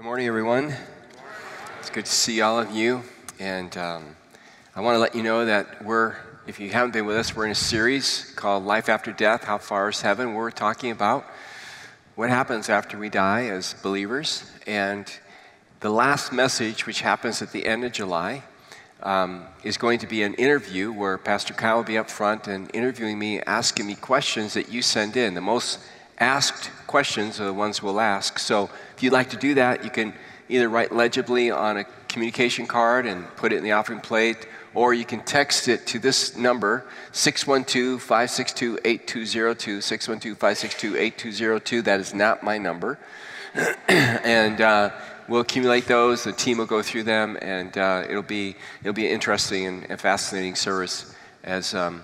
Good morning, everyone. It's good to see all of you. And um, I want to let you know that we're, if you haven't been with us, we're in a series called Life After Death How Far is Heaven? We're talking about what happens after we die as believers. And the last message, which happens at the end of July, um, is going to be an interview where Pastor Kyle will be up front and interviewing me, asking me questions that you send in. The most asked questions are the ones we'll ask. So if you'd like to do that, you can either write legibly on a communication card and put it in the offering plate, or you can text it to this number, 612 562 8202. 612 562 8202. That is not my number. and uh, we'll accumulate those. The team will go through them, and uh, it'll be it'll be an interesting and, and fascinating service as um,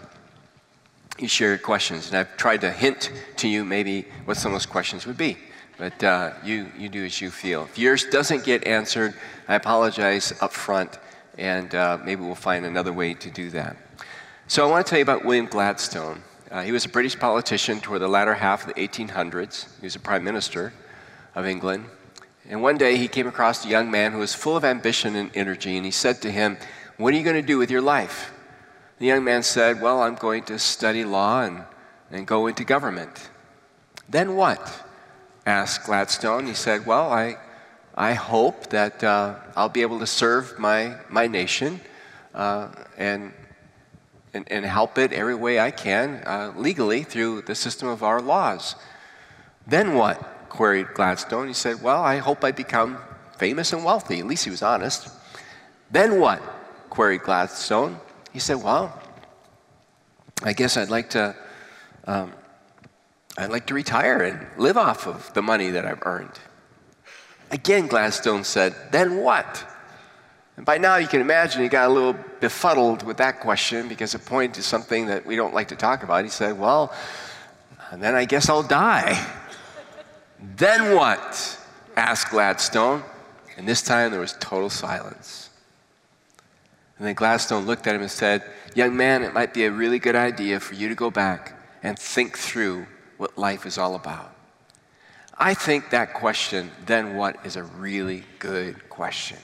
you share your questions. And I've tried to hint to you maybe what some of those questions would be. But uh, you, you do as you feel. If yours doesn't get answered, I apologize up front, and uh, maybe we'll find another way to do that. So I want to tell you about William Gladstone. Uh, he was a British politician toward the latter half of the 1800s. He was a prime minister of England. And one day he came across a young man who was full of ambition and energy, and he said to him, What are you going to do with your life? The young man said, Well, I'm going to study law and, and go into government. Then what? asked Gladstone. He said, Well, I, I hope that uh, I'll be able to serve my, my nation uh, and, and, and, help it every way I can uh, legally through the system of our laws. Then what? queried Gladstone. He said, Well, I hope I become famous and wealthy. At least he was honest. Then what? queried Gladstone. He said, Well, I guess I'd like to. Um, I'd like to retire and live off of the money that I've earned. Again, Gladstone said, Then what? And by now you can imagine he got a little befuddled with that question because it pointed to something that we don't like to talk about. He said, Well, then I guess I'll die. then what? asked Gladstone. And this time there was total silence. And then Gladstone looked at him and said, Young man, it might be a really good idea for you to go back and think through what life is all about. I think that question, then what, is a really good question.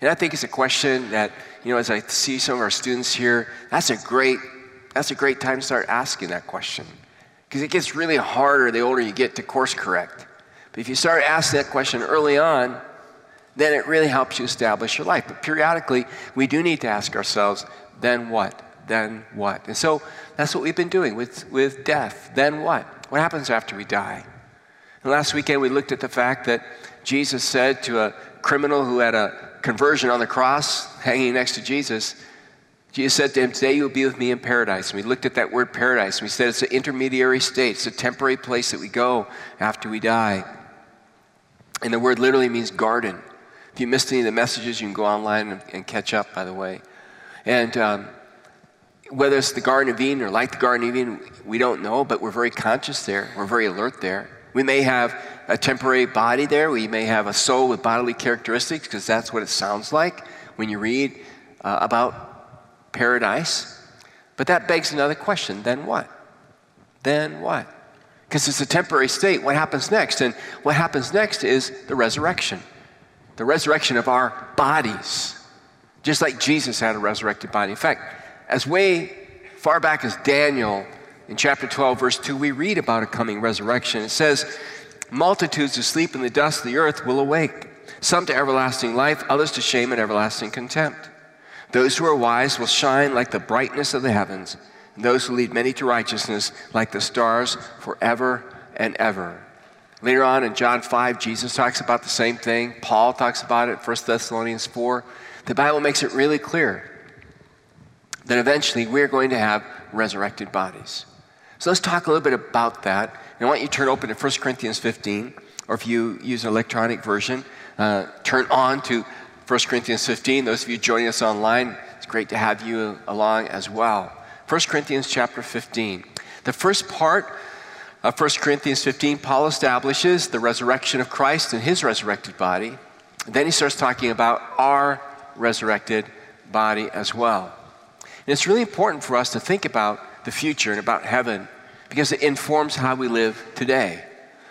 And I think it's a question that, you know, as I see some of our students here, that's a great, that's a great time to start asking that question. Because it gets really harder the older you get to course correct. But if you start asking that question early on, then it really helps you establish your life. But periodically, we do need to ask ourselves, then what? Then what? And so that's what we've been doing with, with death. Then what? What happens after we die? And last weekend, we looked at the fact that Jesus said to a criminal who had a conversion on the cross hanging next to Jesus, Jesus said to him, Today you'll be with me in paradise. And we looked at that word paradise, and we said it's an intermediary state, it's a temporary place that we go after we die. And the word literally means garden. If you missed any of the messages, you can go online and, and catch up, by the way. And um, whether it's the Garden of Eden or like the Garden of Eden, we don't know, but we're very conscious there. We're very alert there. We may have a temporary body there. We may have a soul with bodily characteristics because that's what it sounds like when you read uh, about paradise. But that begs another question then what? Then what? Because it's a temporary state. What happens next? And what happens next is the resurrection the resurrection of our bodies, just like Jesus had a resurrected body. In fact, as way far back as Daniel in chapter 12, verse 2, we read about a coming resurrection. It says, Multitudes who sleep in the dust of the earth will awake, some to everlasting life, others to shame and everlasting contempt. Those who are wise will shine like the brightness of the heavens, and those who lead many to righteousness like the stars forever and ever. Later on in John 5, Jesus talks about the same thing. Paul talks about it in 1 Thessalonians 4. The Bible makes it really clear that eventually we're going to have resurrected bodies. So let's talk a little bit about that. And I want you to turn open to 1 Corinthians 15, or if you use an electronic version, uh, turn on to 1 Corinthians 15. Those of you joining us online, it's great to have you along as well. 1 Corinthians chapter 15. The first part of 1 Corinthians 15, Paul establishes the resurrection of Christ and his resurrected body. Then he starts talking about our resurrected body as well. And it's really important for us to think about the future and about heaven because it informs how we live today.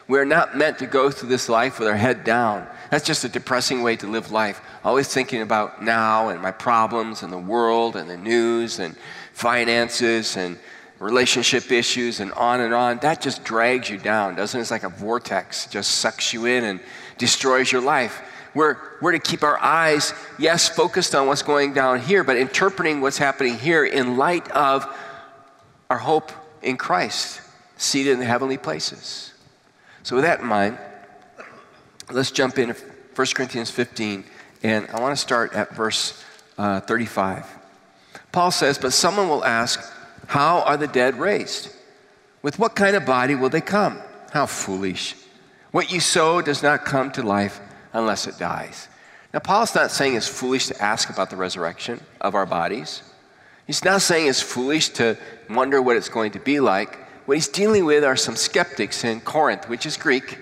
We're not meant to go through this life with our head down. That's just a depressing way to live life. Always thinking about now and my problems and the world and the news and finances and relationship issues and on and on. That just drags you down, doesn't it? It's like a vortex, just sucks you in and destroys your life. We're, we're to keep our eyes, yes, focused on what's going down here, but interpreting what's happening here in light of our hope in Christ, seated in the heavenly places. So, with that in mind, let's jump into 1 Corinthians 15, and I want to start at verse uh, 35. Paul says, But someone will ask, How are the dead raised? With what kind of body will they come? How foolish. What you sow does not come to life unless it dies. Now, Paul's not saying it's foolish to ask about the resurrection of our bodies. He's not saying it's foolish to wonder what it's going to be like. What he's dealing with are some skeptics in Corinth, which is Greek,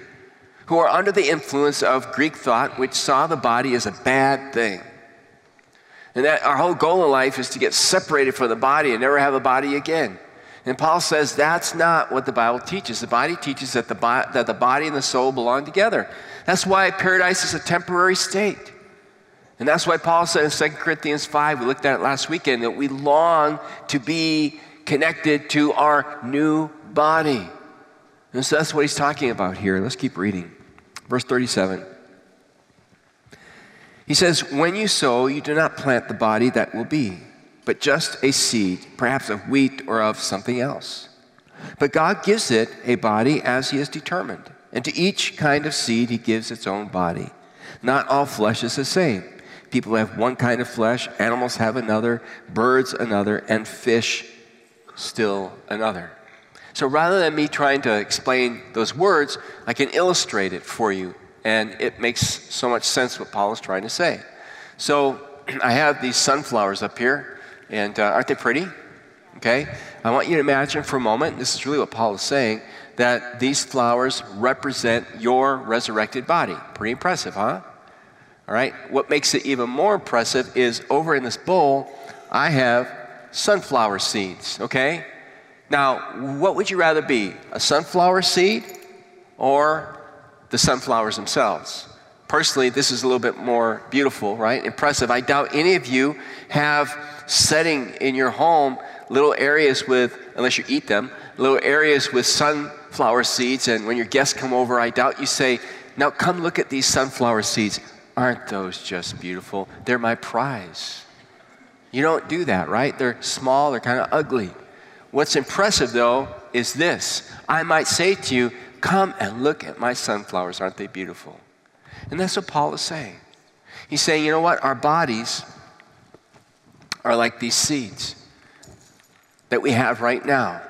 who are under the influence of Greek thought, which saw the body as a bad thing. And that our whole goal in life is to get separated from the body and never have a body again. And Paul says that's not what the Bible teaches. The body teaches that the, bo- that the body and the soul belong together. That's why paradise is a temporary state. And that's why Paul said in 2 Corinthians 5, we looked at it last weekend, that we long to be connected to our new body. And so that's what he's talking about here. Let's keep reading. Verse 37. He says, When you sow, you do not plant the body that will be, but just a seed, perhaps of wheat or of something else. But God gives it a body as He has determined. And to each kind of seed, He gives its own body. Not all flesh is the same. People have one kind of flesh, animals have another, birds another, and fish still another. So rather than me trying to explain those words, I can illustrate it for you. And it makes so much sense what Paul is trying to say. So I have these sunflowers up here, and uh, aren't they pretty? Okay? I want you to imagine for a moment, this is really what Paul is saying, that these flowers represent your resurrected body. Pretty impressive, huh? All right? What makes it even more impressive is over in this bowl, I have sunflower seeds, okay? Now, what would you rather be? A sunflower seed or the sunflowers themselves? Personally, this is a little bit more beautiful, right? Impressive. I doubt any of you have setting in your home little areas with, unless you eat them, little areas with sunflower seeds. And when your guests come over, I doubt you say, Now come look at these sunflower seeds. Aren't those just beautiful? They're my prize. You don't do that, right? They're small, they're kind of ugly. What's impressive, though, is this I might say to you, Come and look at my sunflowers. Aren't they beautiful? And that's what Paul is saying. He's saying, you know what? Our bodies are like these seeds that we have right now.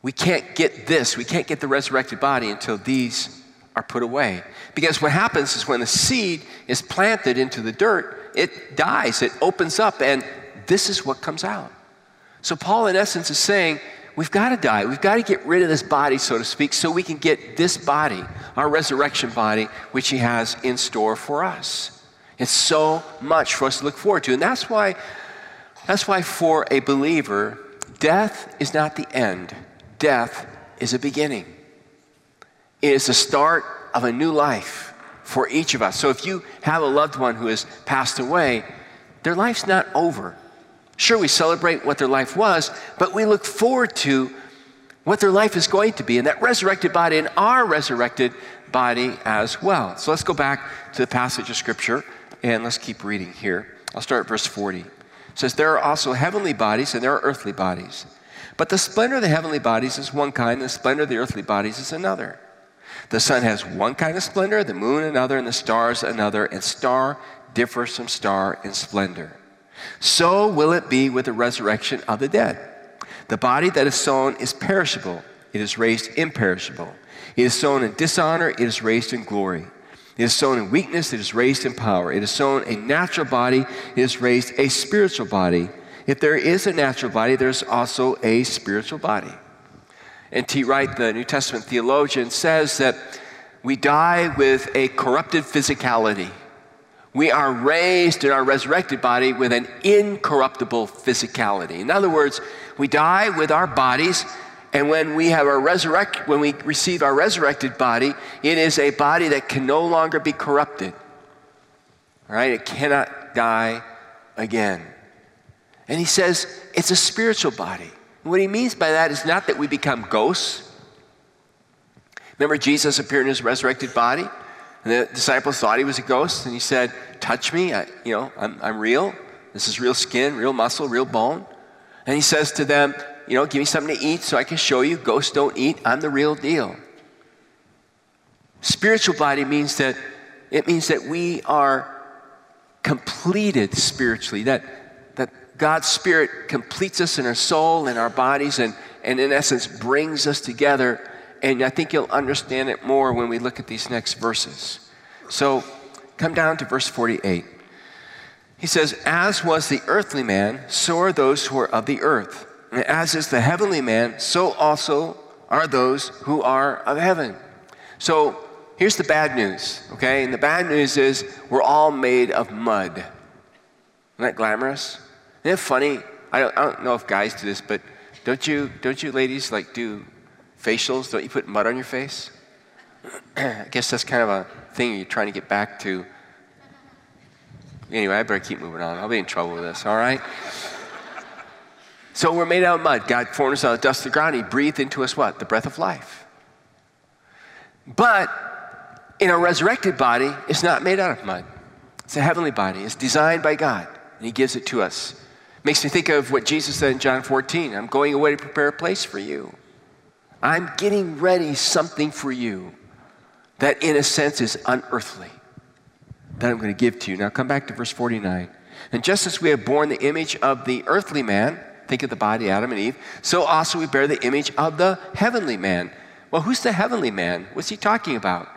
We can't get this, we can't get the resurrected body until these are put away. Because what happens is when the seed is planted into the dirt, it dies, it opens up, and this is what comes out. So, Paul, in essence, is saying, We've got to die. We've got to get rid of this body, so to speak, so we can get this body, our resurrection body, which He has in store for us. It's so much for us to look forward to. And that's why, that's why for a believer, death is not the end, death is a beginning. It is the start of a new life for each of us. So if you have a loved one who has passed away, their life's not over. Sure, we celebrate what their life was, but we look forward to what their life is going to be and that resurrected body and our resurrected body as well. So let's go back to the passage of Scripture and let's keep reading here. I'll start at verse 40. It says, There are also heavenly bodies and there are earthly bodies. But the splendor of the heavenly bodies is one kind, and the splendor of the earthly bodies is another. The sun has one kind of splendor, the moon another, and the stars another, and star differs from star in splendor. So will it be with the resurrection of the dead. The body that is sown is perishable, it is raised imperishable. It is sown in dishonor, it is raised in glory. It is sown in weakness, it is raised in power. It is sown a natural body, it is raised a spiritual body. If there is a natural body, there's also a spiritual body. N.T. Wright, the New Testament theologian, says that we die with a corrupted physicality we are raised in our resurrected body with an incorruptible physicality. In other words, we die with our bodies And when we have our resurrect, when we receive our resurrected body, it is a body that can no longer be corrupted. All right? It cannot die again. And he says it's a spiritual body. What he means by that is not that we become ghosts. Remember, Jesus appeared in his resurrected body, and the disciples thought he was a ghost, and he said, Touch me, I, you know, I'm, I'm real. This is real skin, real muscle, real bone. And he says to them, You know, give me something to eat so I can show you. Ghosts don't eat. I'm the real deal. Spiritual body means that it means that we are completed spiritually, that, that God's Spirit completes us in our soul and our bodies and, and in essence brings us together. And I think you'll understand it more when we look at these next verses. So come down to verse 48. He says, As was the earthly man, so are those who are of the earth. And as is the heavenly man, so also are those who are of heaven. So here's the bad news, okay? And the bad news is we're all made of mud. Isn't that glamorous? Isn't it funny? I don't, I don't know if guys do this, but don't you, don't you ladies like do facials? Don't you put mud on your face? I guess that's kind of a thing you're trying to get back to Anyway, I better keep moving on. I'll be in trouble with this, all right? so we're made out of mud. God formed us out of dust of the ground. He breathed into us what? The breath of life. But in our resurrected body, it's not made out of mud. It's a heavenly body. It's designed by God, and He gives it to us. Makes me think of what Jesus said in John 14 I'm going away to prepare a place for you. I'm getting ready something for you that, in a sense, is unearthly that I'm going to give to you. Now come back to verse 49. And just as we have borne the image of the earthly man, think of the body, Adam and Eve, so also we bear the image of the heavenly man. Well, who's the heavenly man? What's he talking about?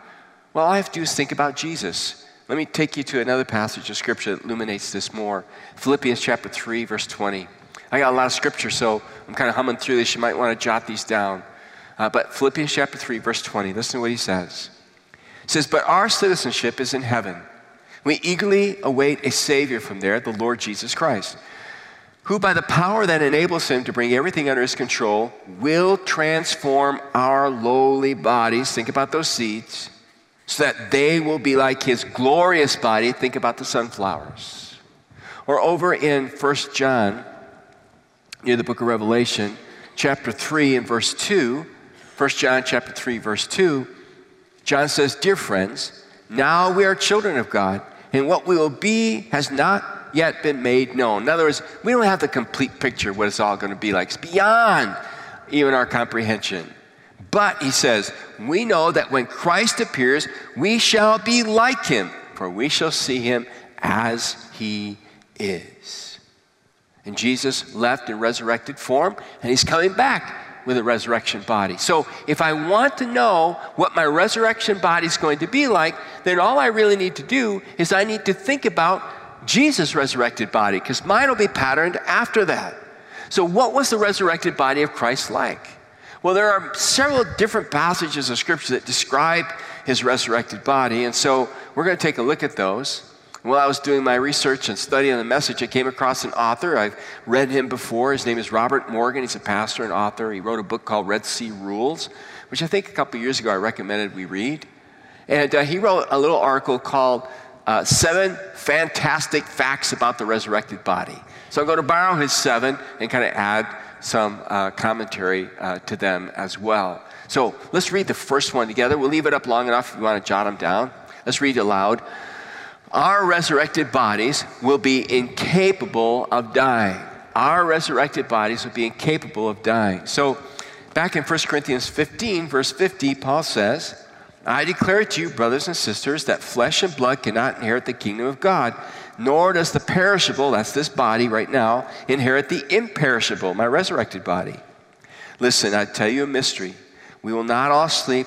Well, all I have to do is think about Jesus. Let me take you to another passage of scripture that illuminates this more. Philippians chapter 3, verse 20. I got a lot of scripture, so I'm kind of humming through this. You might want to jot these down. Uh, but Philippians chapter 3, verse 20, listen to what he says. It says, But our citizenship is in heaven we eagerly await a Savior from there, the Lord Jesus Christ, who, by the power that enables him to bring everything under his control, will transform our lowly bodies. Think about those seeds, so that they will be like his glorious body. Think about the sunflowers. Or over in 1 John, near the book of Revelation, chapter 3 and verse 2, 1 John chapter 3, verse 2, John says, Dear friends, now we are children of God and what we will be has not yet been made known. In other words, we don't have the complete picture of what it's all going to be like. It's beyond even our comprehension. But he says, we know that when Christ appears, we shall be like him, for we shall see him as he is. And Jesus left in resurrected form, and he's coming back with a resurrection body. So if I want to know what my resurrection body is going to be like, then all I really need to do is I need to think about Jesus' resurrected body, because mine will be patterned after that. So, what was the resurrected body of Christ like? Well, there are several different passages of Scripture that describe his resurrected body, and so we're going to take a look at those. While I was doing my research and studying the message, I came across an author. I've read him before. His name is Robert Morgan. He's a pastor and author. He wrote a book called Red Sea Rules, which I think a couple years ago I recommended we read. And uh, he wrote a little article called uh, Seven Fantastic Facts About the Resurrected Body. So I'm going to borrow his seven and kind of add some uh, commentary uh, to them as well. So let's read the first one together. We'll leave it up long enough if you want to jot them down. Let's read aloud our resurrected bodies will be incapable of dying. Our resurrected bodies will be incapable of dying. So, back in 1 Corinthians 15, verse 50, Paul says, I declare to you, brothers and sisters, that flesh and blood cannot inherit the kingdom of God, nor does the perishable, that's this body right now, inherit the imperishable, my resurrected body. Listen, I tell you a mystery. We will not all sleep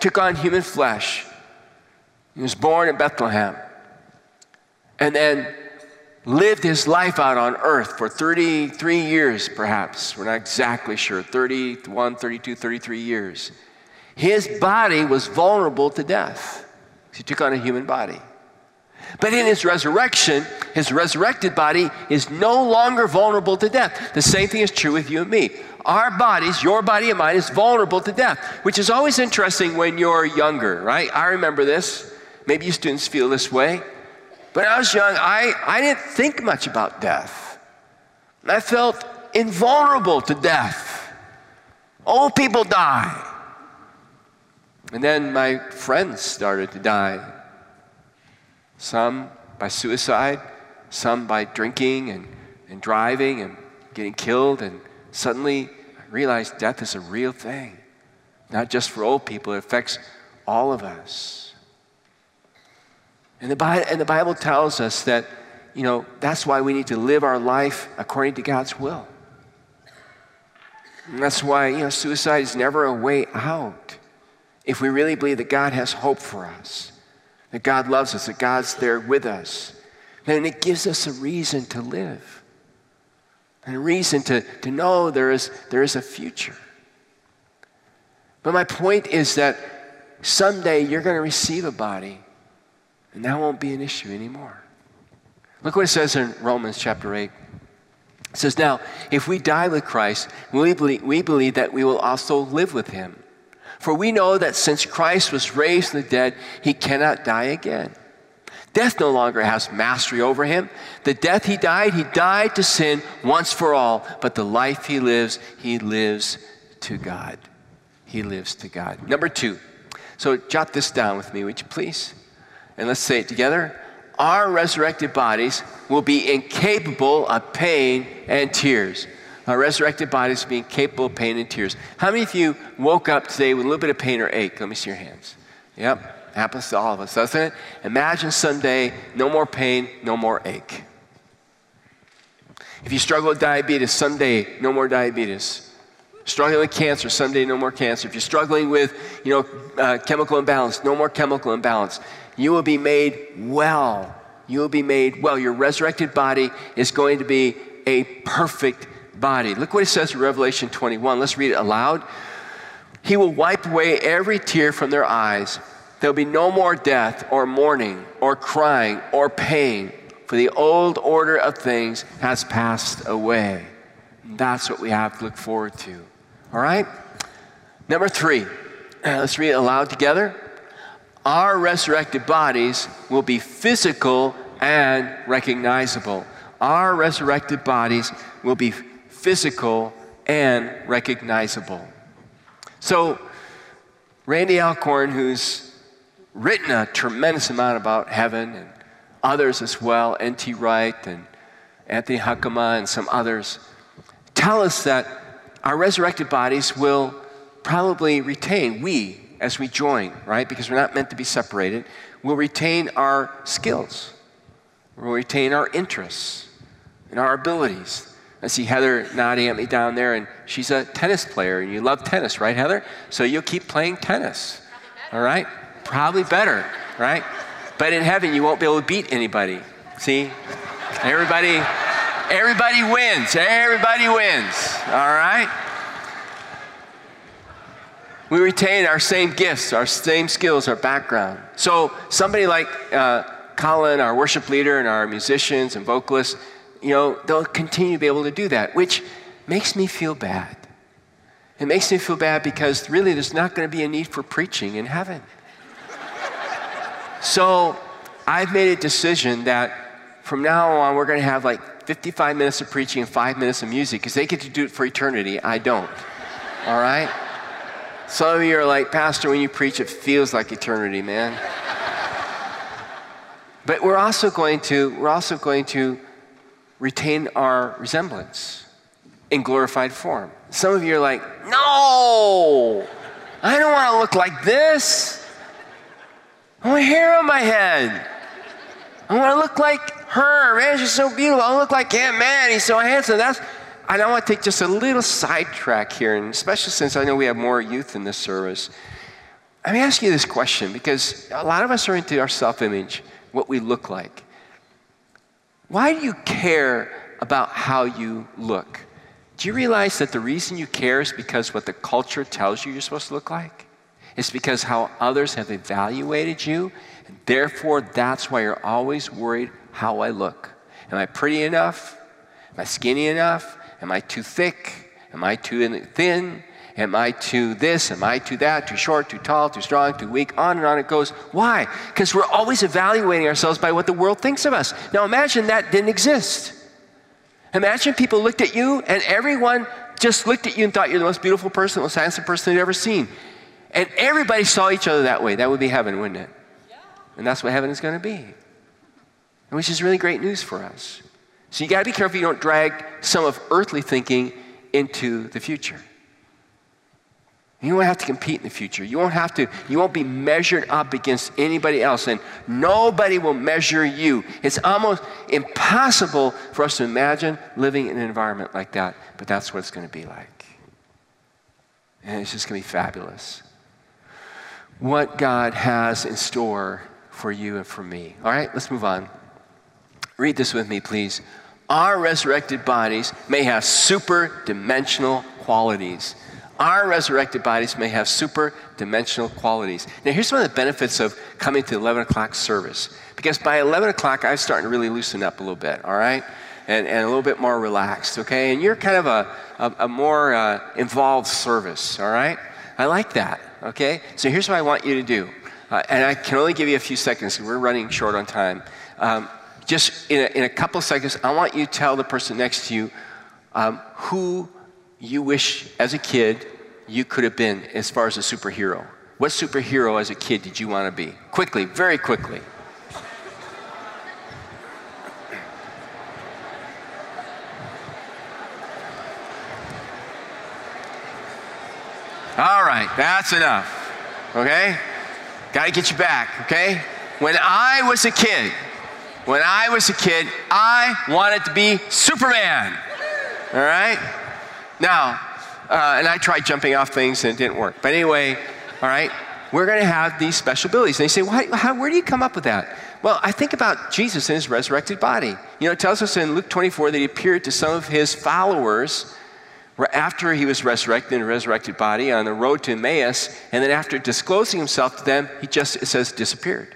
took on human flesh, he was born in Bethlehem and then lived his life out on earth for 33 years, perhaps. We're not exactly sure 31, 32, 33 years. His body was vulnerable to death. He took on a human body. But in his resurrection, his resurrected body is no longer vulnerable to death. The same thing is true with you and me. Our bodies, your body and mine, is vulnerable to death, which is always interesting when you're younger, right? I remember this. Maybe you students feel this way. When I was young, I, I didn't think much about death. I felt invulnerable to death. Old people die. And then my friends started to die. Some by suicide, some by drinking and, and driving and getting killed. And suddenly I realized death is a real thing, not just for old people, it affects all of us. And the, Bible, and the Bible tells us that, you know, that's why we need to live our life according to God's will. And that's why, you know, suicide is never a way out. If we really believe that God has hope for us, that God loves us, that God's there with us, then it gives us a reason to live and a reason to, to know there is, there is a future. But my point is that someday you're going to receive a body and that won't be an issue anymore. Look what it says in Romans chapter 8. It says, Now, if we die with Christ, we believe, we believe that we will also live with him. For we know that since Christ was raised from the dead, he cannot die again. Death no longer has mastery over him. The death he died, he died to sin once for all, but the life he lives, he lives to God. He lives to God. Number two. So jot this down with me, would you please? and let's say it together our resurrected bodies will be incapable of pain and tears. Our resurrected bodies will be incapable of pain and tears. How many of you woke up today with a little bit of pain or ache? Let me see your hands. Yep, happens to all of us, doesn't it? Imagine someday no more pain, no more ache. If you struggle with diabetes, someday no more diabetes. Struggling with cancer, someday no more cancer. If you're struggling with, you know, uh, chemical imbalance, no more chemical imbalance you will be made well. You will be made well. Your resurrected body is going to be a perfect body. Look what it says in Revelation 21. Let's read it aloud. He will wipe away every tear from their eyes. There'll be no more death or mourning or crying or pain, for the old order of things has passed away. That's what we have to look forward to. All right? Number three, let's read it aloud together our resurrected bodies will be physical and recognizable. Our resurrected bodies will be physical and recognizable. So, Randy Alcorn, who's written a tremendous amount about heaven, and others as well, N.T. Wright and Anthony Hoekema and some others, tell us that our resurrected bodies will probably retain, we as we join, right? Because we're not meant to be separated. We'll retain our skills, we'll retain our interests and our abilities. I see Heather nodding at me down there, and she's a tennis player, and you love tennis, right, Heather? So you'll keep playing tennis, all right? Probably better, right? But in heaven, you won't be able to beat anybody. See? Everybody, everybody wins. Everybody wins, all right? We retain our same gifts, our same skills, our background. So somebody like uh, Colin, our worship leader, and our musicians and vocalists, you know, they'll continue to be able to do that, which makes me feel bad. It makes me feel bad because really there's not going to be a need for preaching in heaven. so I've made a decision that from now on we're going to have like 55 minutes of preaching and five minutes of music because they get to do it for eternity. I don't. All right? Some of you are like, Pastor, when you preach, it feels like eternity, man. but we're also going to, we're also going to retain our resemblance in glorified form. Some of you are like, no, I don't want to look like this. I want hair on my head. I want to look like her. Man, she's so beautiful. I want to look like Aunt Man. He's so handsome. That's And I want to take just a little sidetrack here, and especially since I know we have more youth in this service. Let me ask you this question because a lot of us are into our self image, what we look like. Why do you care about how you look? Do you realize that the reason you care is because what the culture tells you you're supposed to look like? It's because how others have evaluated you, and therefore that's why you're always worried how I look. Am I pretty enough? Am I skinny enough? Am I too thick? Am I too thin? Am I too this? Am I too that? Too short, too tall, too strong, too weak? On and on it goes. Why? Because we're always evaluating ourselves by what the world thinks of us. Now imagine that didn't exist. Imagine people looked at you and everyone just looked at you and thought you're the most beautiful person, the most handsome person they'd ever seen. And everybody saw each other that way. That would be heaven, wouldn't it? And that's what heaven is going to be. Which is really great news for us. So you got to be careful you don't drag some of earthly thinking into the future. You won't have to compete in the future. You won't have to, you won't be measured up against anybody else, and nobody will measure you. It's almost impossible for us to imagine living in an environment like that, but that's what it's going to be like. And it's just going to be fabulous. What God has in store for you and for me. All right, let's move on. Read this with me, please. Our resurrected bodies may have super dimensional qualities our resurrected bodies may have super dimensional qualities. Now, here's one of the benefits of coming to 11 o'clock service. Because by 11 o'clock, I'm starting to really loosen up a little bit, all right? And, and a little bit more relaxed, okay? And you're kind of a, a, a more uh, involved service, all right? I like that, okay? So here's what I want you to do. Uh, and I can only give you a few seconds, we're running short on time. Um, just in a, in a couple seconds, I want you to tell the person next to you um, who you wish as a kid you could have been as far as a superhero? What superhero as a kid did you want to be? Quickly, very quickly. All right, that's enough. Okay? Got to get you back, okay? When I was a kid, when I was a kid, I wanted to be Superman. All right? Now, uh, and I tried jumping off things and it didn't work. But anyway, all right, we're going to have these special abilities. And they say, well, how, where do you come up with that? Well, I think about Jesus and his resurrected body. You know, it tells us in Luke 24 that he appeared to some of his followers after he was resurrected in a resurrected body on the road to Emmaus. And then after disclosing himself to them, he just, it says, disappeared.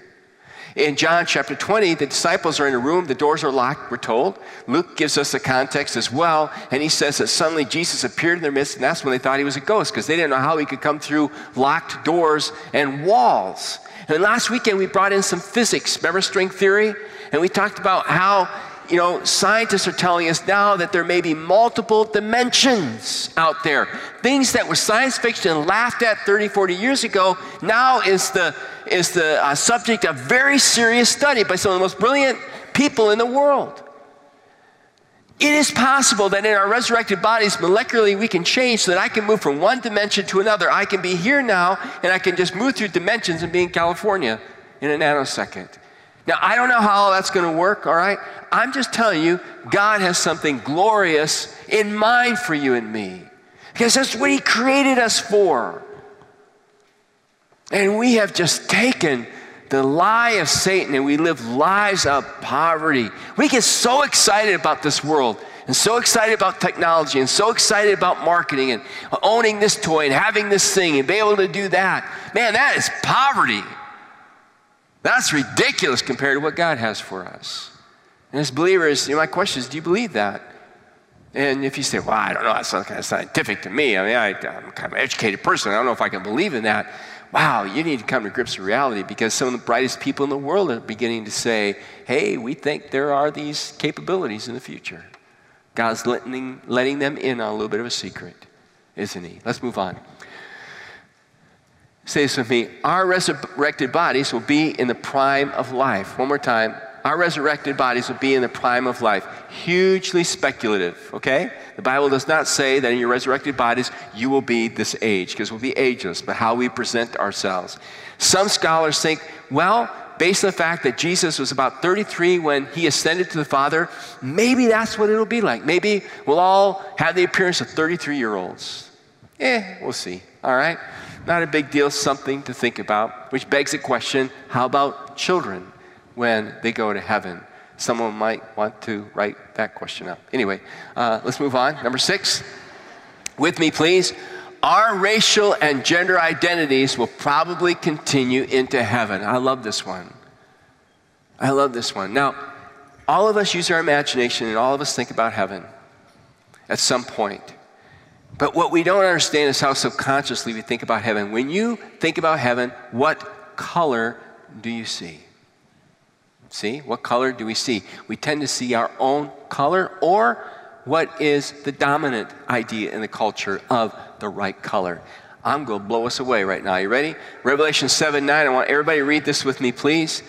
In John chapter 20, the disciples are in a room, the doors are locked, we're told. Luke gives us the context as well, and he says that suddenly Jesus appeared in their midst, and that's when they thought he was a ghost, because they didn't know how he could come through locked doors and walls. And last weekend, we brought in some physics, remember string theory? And we talked about how you know, scientists are telling us now that there may be multiple dimensions out there. Things that were science fiction laughed at 30, 40 years ago now is the, is the uh, subject of very serious study by some of the most brilliant people in the world. It is possible that in our resurrected bodies, molecularly, we can change so that I can move from one dimension to another. I can be here now, and I can just move through dimensions and be in California in a nanosecond. Now, I don't know how all that's going to work, all right? I'm just telling you, God has something glorious in mind for you and me. Because that's what He created us for. And we have just taken the lie of Satan and we live lives of poverty. We get so excited about this world and so excited about technology and so excited about marketing and owning this toy and having this thing and be able to do that. Man, that is poverty. That's ridiculous compared to what God has for us. And as believers, you know, my question is do you believe that? And if you say, well, I don't know, that's not kind of scientific to me. I mean, I, am kind of an educated person. I don't know if I can believe in that. Wow, you need to come to grips with reality because some of the brightest people in the world are beginning to say, hey, we think there are these capabilities in the future. God's letting, letting them in on a little bit of a secret, isn't He? Let's move on. Say this with me. Our resurrected bodies will be in the prime of life. One more time. Our resurrected bodies will be in the prime of life. Hugely speculative, okay? The Bible does not say that in your resurrected bodies you will be this age, because we'll be ageless, but how we present ourselves. Some scholars think, well, based on the fact that Jesus was about 33 when he ascended to the Father, maybe that's what it'll be like. Maybe we'll all have the appearance of 33 year olds. Eh, we'll see. All right? Not a big deal, something to think about, which begs the question how about children when they go to heaven? Someone might want to write that question up. Anyway, uh, let's move on. Number six. With me, please. Our racial and gender identities will probably continue into heaven. I love this one. I love this one. Now, all of us use our imagination and all of us think about heaven at some point. But what we don't understand is how subconsciously we think about heaven. When you think about heaven, what color do you see? See? What color do we see? We tend to see our own color or what is the dominant idea in the culture of the right color. I'm going to blow us away right now. You ready? Revelation 7 9. I want everybody to read this with me, please.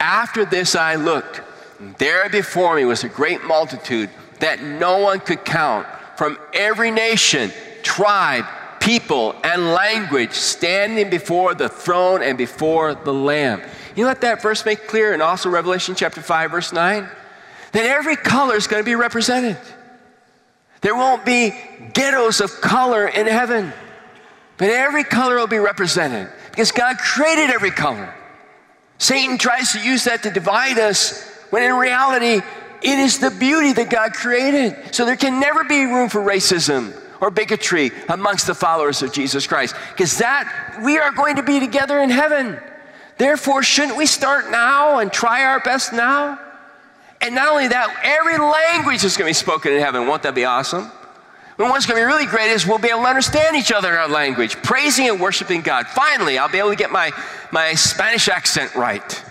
After this I looked, and there before me was a great multitude that no one could count from every nation, tribe, people, and language standing before the throne and before the Lamb. You know what that verse makes clear? And also Revelation chapter 5, verse 9? That every color is going to be represented. There won't be ghettos of color in heaven, but every color will be represented because God created every color. Satan tries to use that to divide us when in reality, it is the beauty that God created. So there can never be room for racism or bigotry amongst the followers of Jesus Christ because that we are going to be together in heaven. Therefore, shouldn't we start now and try our best now? And not only that, every language is going to be spoken in heaven. Won't that be awesome? And what's going to be really great is we'll be able to understand each other in our language, praising and worshiping God. Finally, I'll be able to get my, my Spanish accent right.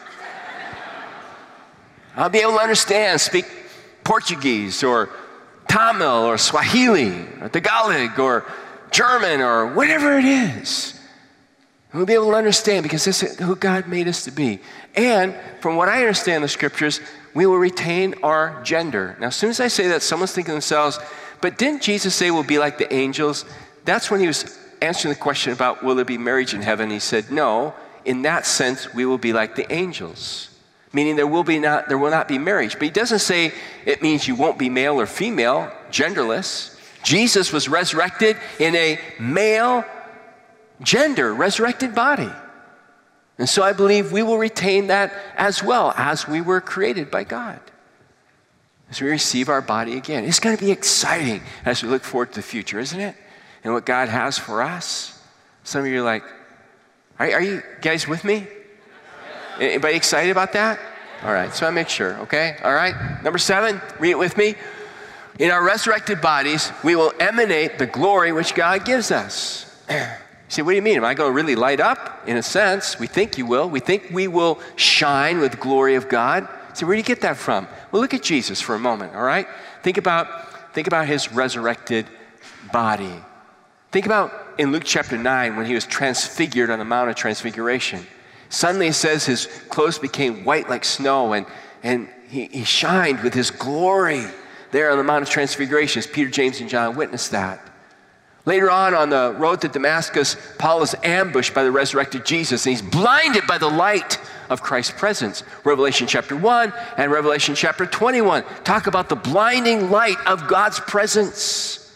I'll be able to understand, speak Portuguese or Tamil or Swahili or Tagalog or German or whatever it is. We'll be able to understand because this is who God made us to be. And from what I understand the scriptures, we will retain our gender. Now, as soon as I say that, someone's thinking to themselves, but didn't Jesus say we'll be like the angels? That's when he was answering the question about will there be marriage in heaven. He said, no, in that sense, we will be like the angels. Meaning there will, be not, there will not be marriage. But he doesn't say it means you won't be male or female, genderless. Jesus was resurrected in a male gender, resurrected body. And so I believe we will retain that as well as we were created by God. As we receive our body again. It's going to be exciting as we look forward to the future, isn't it? And what God has for us. Some of you are like, are, are you guys with me? Anybody excited about that? All right, so I make sure, okay? All right, number seven, read it with me. In our resurrected bodies, we will emanate the glory which God gives us. say, what do you mean? Am I going to really light up? In a sense, we think you will. We think we will shine with the glory of God. So where do you get that from? Well, look at Jesus for a moment, all right? Think about, think about his resurrected body. Think about in Luke chapter 9 when he was transfigured on the Mount of Transfiguration. Suddenly it says his clothes became white like snow and, and he, he shined with his glory there on the Mount of Transfiguration as Peter, James, and John witnessed that. Later on, on the road to Damascus, Paul is ambushed by the resurrected Jesus and he's blinded by the light of Christ's presence. Revelation chapter 1 and Revelation chapter 21 talk about the blinding light of God's presence.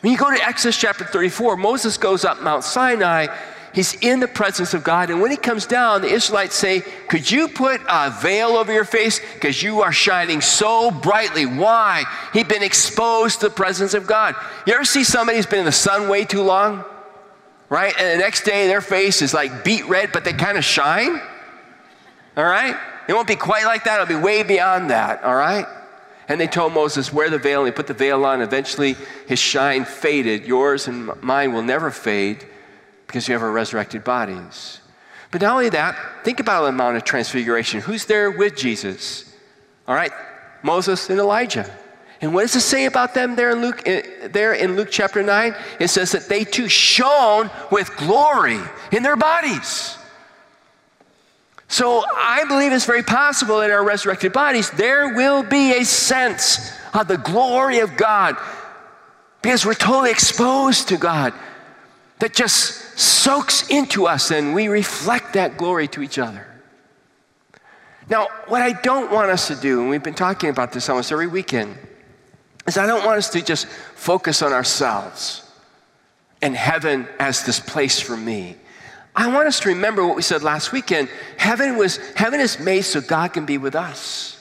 When you go to Exodus chapter 34, Moses goes up Mount Sinai He's in the presence of God. And when he comes down, the Israelites say, Could you put a veil over your face? Because you are shining so brightly. Why? He'd been exposed to the presence of God. You ever see somebody who's been in the sun way too long? Right? And the next day their face is like beet red, but they kind of shine? All right? It won't be quite like that. It'll be way beyond that. All right? And they told Moses, Wear the veil. And he put the veil on. Eventually, his shine faded. Yours and mine will never fade because you have our resurrected bodies. But not only that, think about the Mount of Transfiguration. Who's there with Jesus? All right, Moses and Elijah. And what does it say about them there in Luke, eh, there in Luke chapter 9? It says that they too shone with glory in their bodies. So I believe it's very possible in our resurrected bodies there will be a sense of the glory of God because we're totally exposed to God that just soaks into us and we reflect that glory to each other. Now, what I don't want us to do, and we've been talking about this almost every weekend, is I don't want us to just focus on ourselves and heaven as this place for me. I want us to remember what we said last weekend. Heaven was heaven is made so God can be with us.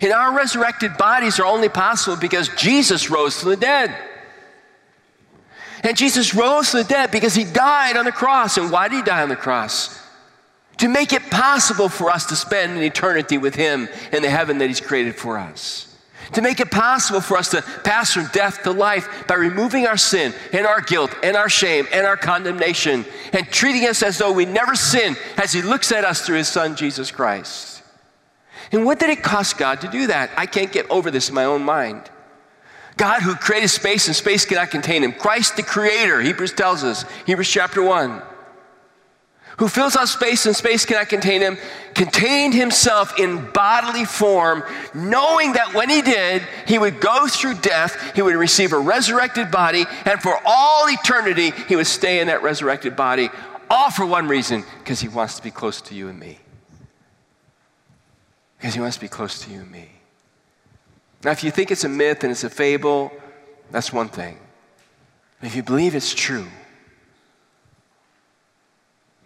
And our resurrected bodies are only possible because Jesus rose from the dead. And Jesus rose from the dead because he died on the cross. And why did he die on the cross? To make it possible for us to spend an eternity with him in the heaven that he's created for us to make it possible for us to pass from death to life by removing our sin and our guilt and our shame and our condemnation and treating us as though we never sinned as He looks at us through His Son, Jesus Christ. And what did it cost God to do that? I can't get over this in my own mind. God who created space and space cannot contain him. Christ the creator, Hebrews tells us, Hebrews chapter 1 who fills out space and space cannot contain him, contained himself in bodily form, knowing that when he did, he would go through death, he would receive a resurrected body, and for all eternity, he would stay in that resurrected body, all for one reason because he wants to be close to you and me. Because he wants to be close to you and me. Now, if you think it's a myth and it's a fable, that's one thing. If you believe it's true,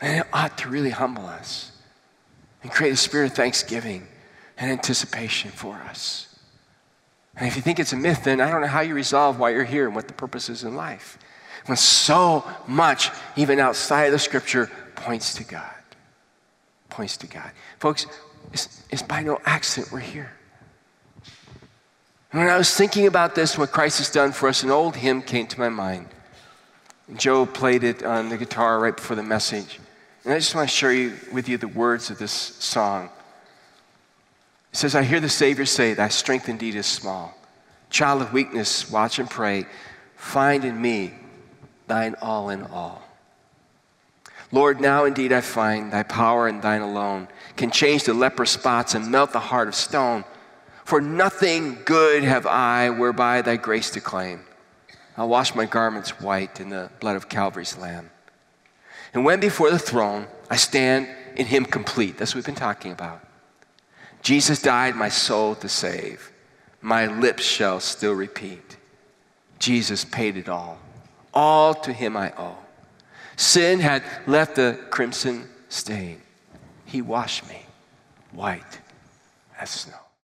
and it ought to really humble us and create a spirit of thanksgiving and anticipation for us. And if you think it's a myth, then I don't know how you resolve why you're here and what the purpose is in life. When so much, even outside of the scripture, points to God. Points to God. Folks, it's, it's by no accident we're here. And when I was thinking about this, what Christ has done for us, an old hymn came to my mind. Joe played it on the guitar right before the message. And I just want to share you, with you the words of this song. It says, I hear the Savior say, Thy strength indeed is small. Child of weakness, watch and pray. Find in me thine all in all. Lord, now indeed I find thy power and thine alone can change the leper spots and melt the heart of stone. For nothing good have I whereby thy grace to claim. I'll wash my garments white in the blood of Calvary's Lamb. And when before the throne, I stand in him complete. That's what we've been talking about. Jesus died my soul to save. My lips shall still repeat. Jesus paid it all. All to him I owe. Sin had left a crimson stain. He washed me white as snow.